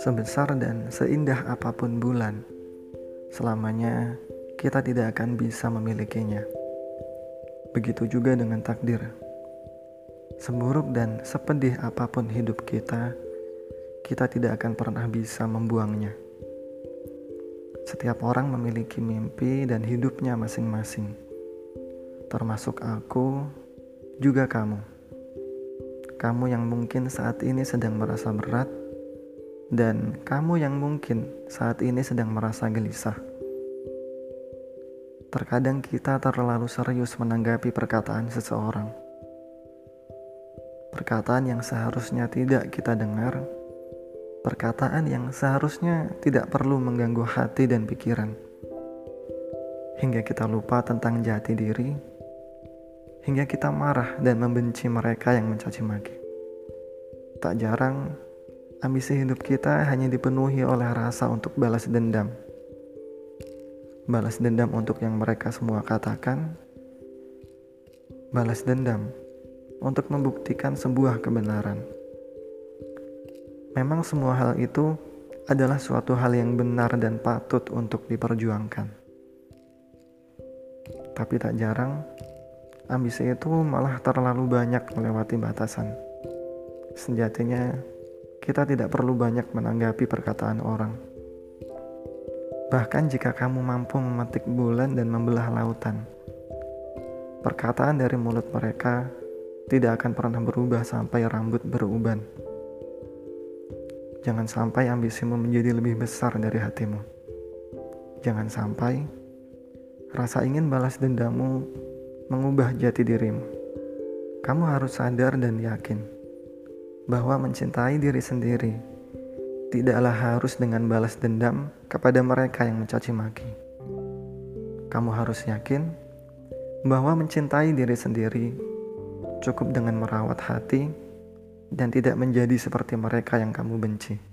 Sebesar dan seindah apa pun bulan, selamanya kita tidak akan bisa memilikinya. Begitu juga dengan takdir. Seburuk dan sepedih apa pun hidup kita, kita tidak akan pernah bisa membuangnya. Setiap orang memiliki mimpi dan hidupnya masing-masing, termasuk aku, juga kamu. Kamu yang mungkin saat ini sedang merasa berat dan kamu yang mungkin saat ini sedang merasa gelisah. Terkadang kita terlalu serius menanggapi perkataan seseorang. Perkataan yang seharusnya tidak kita dengar, perkataan yang seharusnya tidak perlu mengganggu hati dan pikiran. Hingga kita lupa tentang jati diri, hingga kita marah dan membenci mereka yang mencaci maki. Tak jarang ambisi hidup kita hanya dipenuhi oleh rasa untuk balas dendam. Balas dendam untuk yang mereka semua katakan. Balas dendam untuk membuktikan sebuah kebenaran. Memang semua hal itu adalah suatu hal yang benar dan patut untuk diperjuangkan. Tapi tak jarang, ambisi itu malah terlalu banyak melewati batasan. Sejatinya, kita tidak perlu banyak menanggapi perkataan orang. Bahkan jika kamu mampu memetik bulan dan membelah lautan, perkataan dari mulut mereka tidak akan pernah berubah sampai rambut beruban. Jangan sampai ambisimu menjadi lebih besar dari hatimu. Jangan sampai rasa ingin balas dendammu mengubah jati dirimu. Kamu harus sadar dan yakin bahwa mencintai diri sendiri tidaklah harus dengan balas dendam kepada mereka yang mencaci maki. Kamu harus yakin bahwa mencintai diri sendiri cukup dengan merawat hati dan tidak menjadi seperti mereka yang kamu benci.